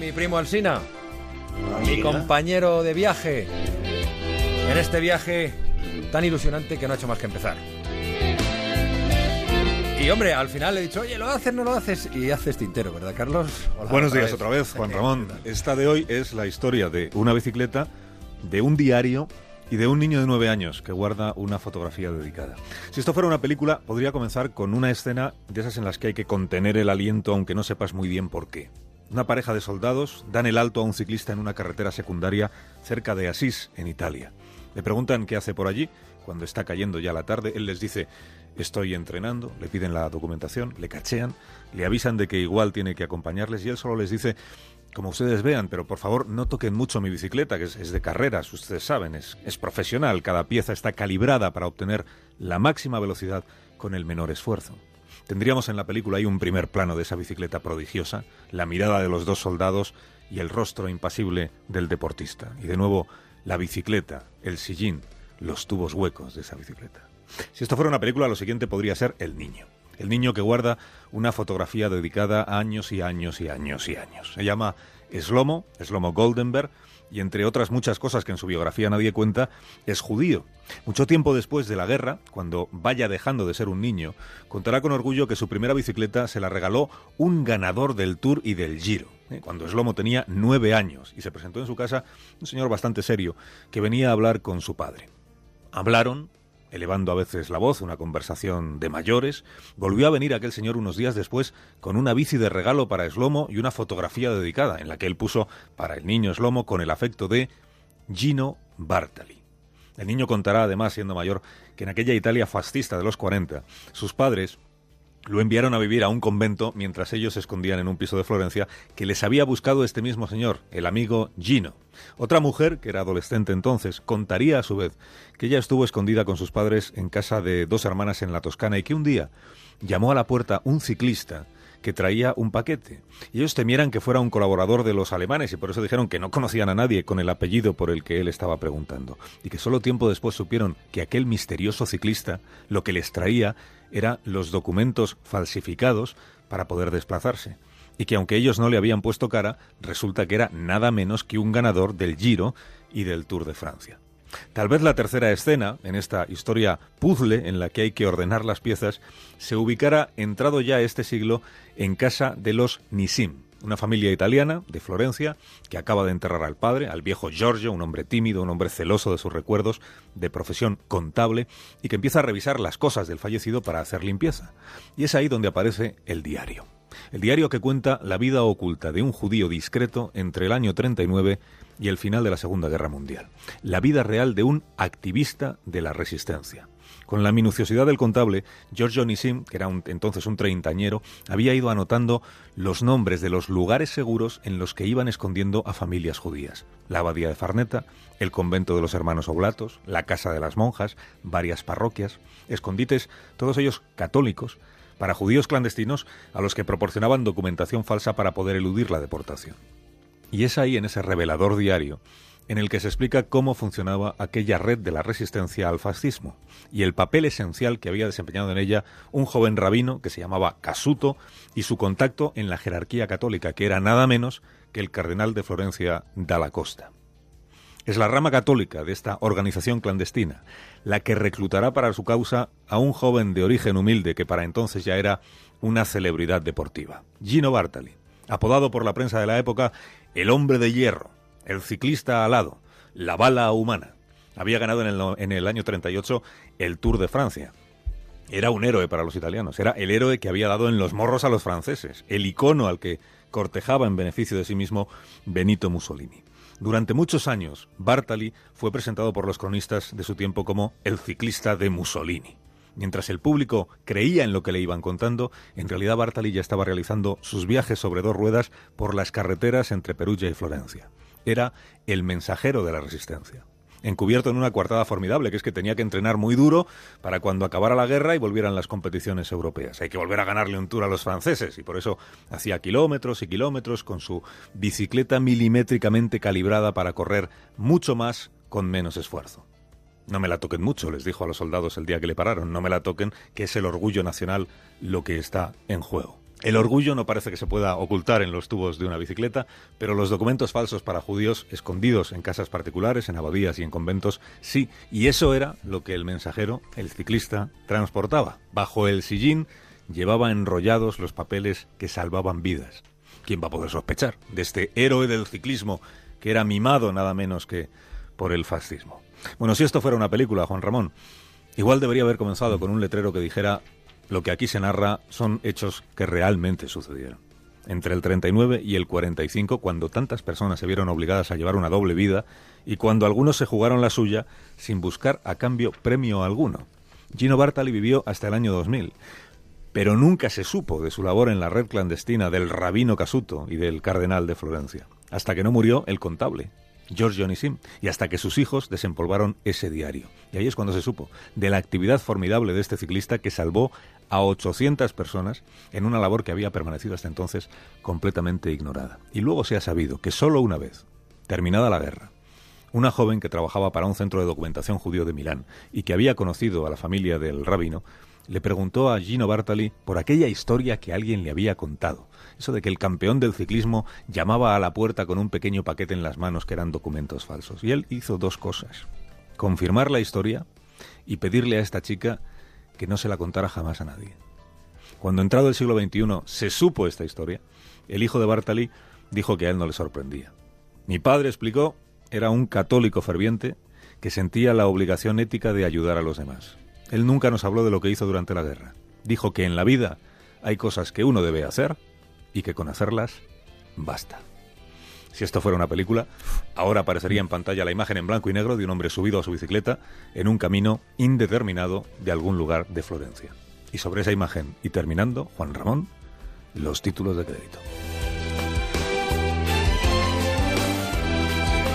mi primo Alsina, mi compañero de viaje, en este viaje tan ilusionante que no ha hecho más que empezar. Y hombre, al final le he dicho, oye, ¿lo haces, no lo haces? Y haces tintero, ¿verdad, Carlos? Buenos días otra vez, Juan Ramón. Esta de hoy es la historia de una bicicleta, de un diario y de un niño de nueve años que guarda una fotografía dedicada. Si esto fuera una película, podría comenzar con una escena de esas en las que hay que contener el aliento aunque no sepas muy bien por qué. Una pareja de soldados dan el alto a un ciclista en una carretera secundaria cerca de Asís, en Italia. Le preguntan qué hace por allí. Cuando está cayendo ya la tarde, él les dice, estoy entrenando, le piden la documentación, le cachean, le avisan de que igual tiene que acompañarles y él solo les dice, como ustedes vean, pero por favor no toquen mucho mi bicicleta, que es, de carreras, ustedes saben, es, es profesional, cada pieza está calibrada para obtener la máxima velocidad con el menor esfuerzo. Tendríamos en la película ahí un primer plano de esa bicicleta prodigiosa, la mirada de los dos soldados y el rostro impasible del deportista. Y de nuevo, la bicicleta, el sillín, los tubos huecos de esa bicicleta. Si esto fuera una película, lo siguiente podría ser El Niño. El niño que guarda una fotografía dedicada a años y años y años y años. Se llama Slomo, Slomo Goldenberg, y entre otras muchas cosas que en su biografía nadie cuenta, es judío. Mucho tiempo después de la guerra, cuando vaya dejando de ser un niño, contará con orgullo que su primera bicicleta se la regaló un ganador del Tour y del Giro, ¿eh? cuando Slomo tenía nueve años, y se presentó en su casa un señor bastante serio que venía a hablar con su padre. Hablaron, elevando a veces la voz, una conversación de mayores, volvió a venir aquel señor unos días después con una bici de regalo para Slomo y una fotografía dedicada, en la que él puso para el niño Slomo con el afecto de Gino Bartali. El niño contará, además, siendo mayor, que en aquella Italia fascista de los 40, sus padres lo enviaron a vivir a un convento mientras ellos se escondían en un piso de Florencia que les había buscado este mismo señor, el amigo Gino. Otra mujer, que era adolescente entonces, contaría a su vez que ella estuvo escondida con sus padres en casa de dos hermanas en la Toscana y que un día llamó a la puerta un ciclista que traía un paquete. Y ellos temieran que fuera un colaborador de los alemanes y por eso dijeron que no conocían a nadie con el apellido por el que él estaba preguntando. Y que solo tiempo después supieron que aquel misterioso ciclista lo que les traía eran los documentos falsificados para poder desplazarse. Y que aunque ellos no le habían puesto cara, resulta que era nada menos que un ganador del Giro y del Tour de Francia. Tal vez la tercera escena, en esta historia puzzle en la que hay que ordenar las piezas, se ubicara, entrado ya este siglo, en casa de los Nisim, una familia italiana de Florencia que acaba de enterrar al padre, al viejo Giorgio, un hombre tímido, un hombre celoso de sus recuerdos, de profesión contable, y que empieza a revisar las cosas del fallecido para hacer limpieza. Y es ahí donde aparece el diario. El diario que cuenta la vida oculta de un judío discreto entre el año 39 y el final de la Segunda Guerra Mundial. La vida real de un activista de la resistencia. Con la minuciosidad del contable, Giorgio Nissim, que era entonces un treintañero, había ido anotando los nombres de los lugares seguros en los que iban escondiendo a familias judías. La abadía de Farneta, el convento de los hermanos Oblatos, la casa de las monjas, varias parroquias, escondites, todos ellos católicos, para judíos clandestinos a los que proporcionaban documentación falsa para poder eludir la deportación. Y es ahí, en ese revelador diario, en el que se explica cómo funcionaba aquella red de la resistencia al fascismo y el papel esencial que había desempeñado en ella un joven rabino que se llamaba Casuto y su contacto en la jerarquía católica, que era nada menos que el cardenal de Florencia Dalla Costa. Es la rama católica de esta organización clandestina la que reclutará para su causa a un joven de origen humilde que para entonces ya era una celebridad deportiva, Gino Bartali, apodado por la prensa de la época el hombre de hierro, el ciclista alado, la bala humana. Había ganado en el, año 38 el Tour de Francia. Era un héroe para los italianos, era el héroe que había dado en los morros a los franceses, el icono al que cortejaba en beneficio de sí mismo Benito Mussolini. Durante muchos años, Bartali fue presentado por los cronistas de su tiempo como el ciclista de Mussolini. Mientras el público creía en lo que le iban contando, en realidad Bartali ya estaba realizando sus viajes sobre dos ruedas por las carreteras entre Perugia y Florencia. Era el mensajero de la resistencia encubierto en una coartada formidable, que es que tenía que entrenar muy duro para cuando acabara la guerra y volvieran las competiciones europeas. Hay que volver a ganarle un tour a los franceses y por eso hacía kilómetros y kilómetros con su bicicleta milimétricamente calibrada para correr mucho más con menos esfuerzo. No me la toquen mucho, les dijo a los soldados el día que le pararon, no me la toquen, que es el orgullo nacional lo que está en juego. El orgullo no parece que se pueda ocultar en los tubos de una bicicleta, pero los documentos falsos para judíos escondidos en casas particulares, en abadías y en conventos, sí, y eso era lo que el mensajero, el ciclista, transportaba. Bajo el sillín llevaba enrollados los papeles que salvaban vidas. ¿Quién va a poder sospechar de este héroe del ciclismo que era mimado nada menos que por el fascismo? Bueno, si esto fuera una película, Juan Ramón, igual debería haber comenzado con un letrero que dijera lo que aquí se narra son hechos que realmente sucedieron. Entre el 39 y el 45, cuando tantas personas se vieron obligadas a llevar una doble vida y cuando algunos se jugaron la suya sin buscar a cambio premio alguno. Gino Bartali vivió hasta el año 2000, pero nunca se supo de su labor en la red clandestina del rabino Casuto y del cardenal de Florencia, hasta que no murió el contable, George Sim, y hasta que sus hijos desempolvaron ese diario. Y ahí es cuando se supo de la actividad formidable de este ciclista que salvó a 800 personas en una labor que había permanecido hasta entonces completamente ignorada. Y luego se ha sabido que solo una vez, terminada la guerra, una joven que trabajaba para un centro de documentación judío de Milán y que había conocido a la familia del rabino, le preguntó a Gino Bartali por aquella historia que alguien le había contado. Eso de que el campeón del ciclismo llamaba a la puerta con un pequeño paquete en las manos que eran documentos falsos. Y él hizo dos cosas. Confirmar la historia y pedirle a esta chica que no se la contara jamás a nadie. Cuando entrado el siglo XXI se supo esta historia, el hijo de Bartali dijo que a él no le sorprendía. Mi padre explicó, era un católico ferviente que sentía la obligación ética de ayudar a los demás. Él nunca nos habló de lo que hizo durante la guerra. Dijo que en la vida hay cosas que uno debe hacer y que con hacerlas basta. Si esto fuera una película, ahora aparecería en pantalla la imagen en blanco y negro de un hombre subido a su bicicleta en un camino indeterminado de algún lugar de Florencia. Y sobre esa imagen, y terminando, Juan Ramón, los títulos de crédito.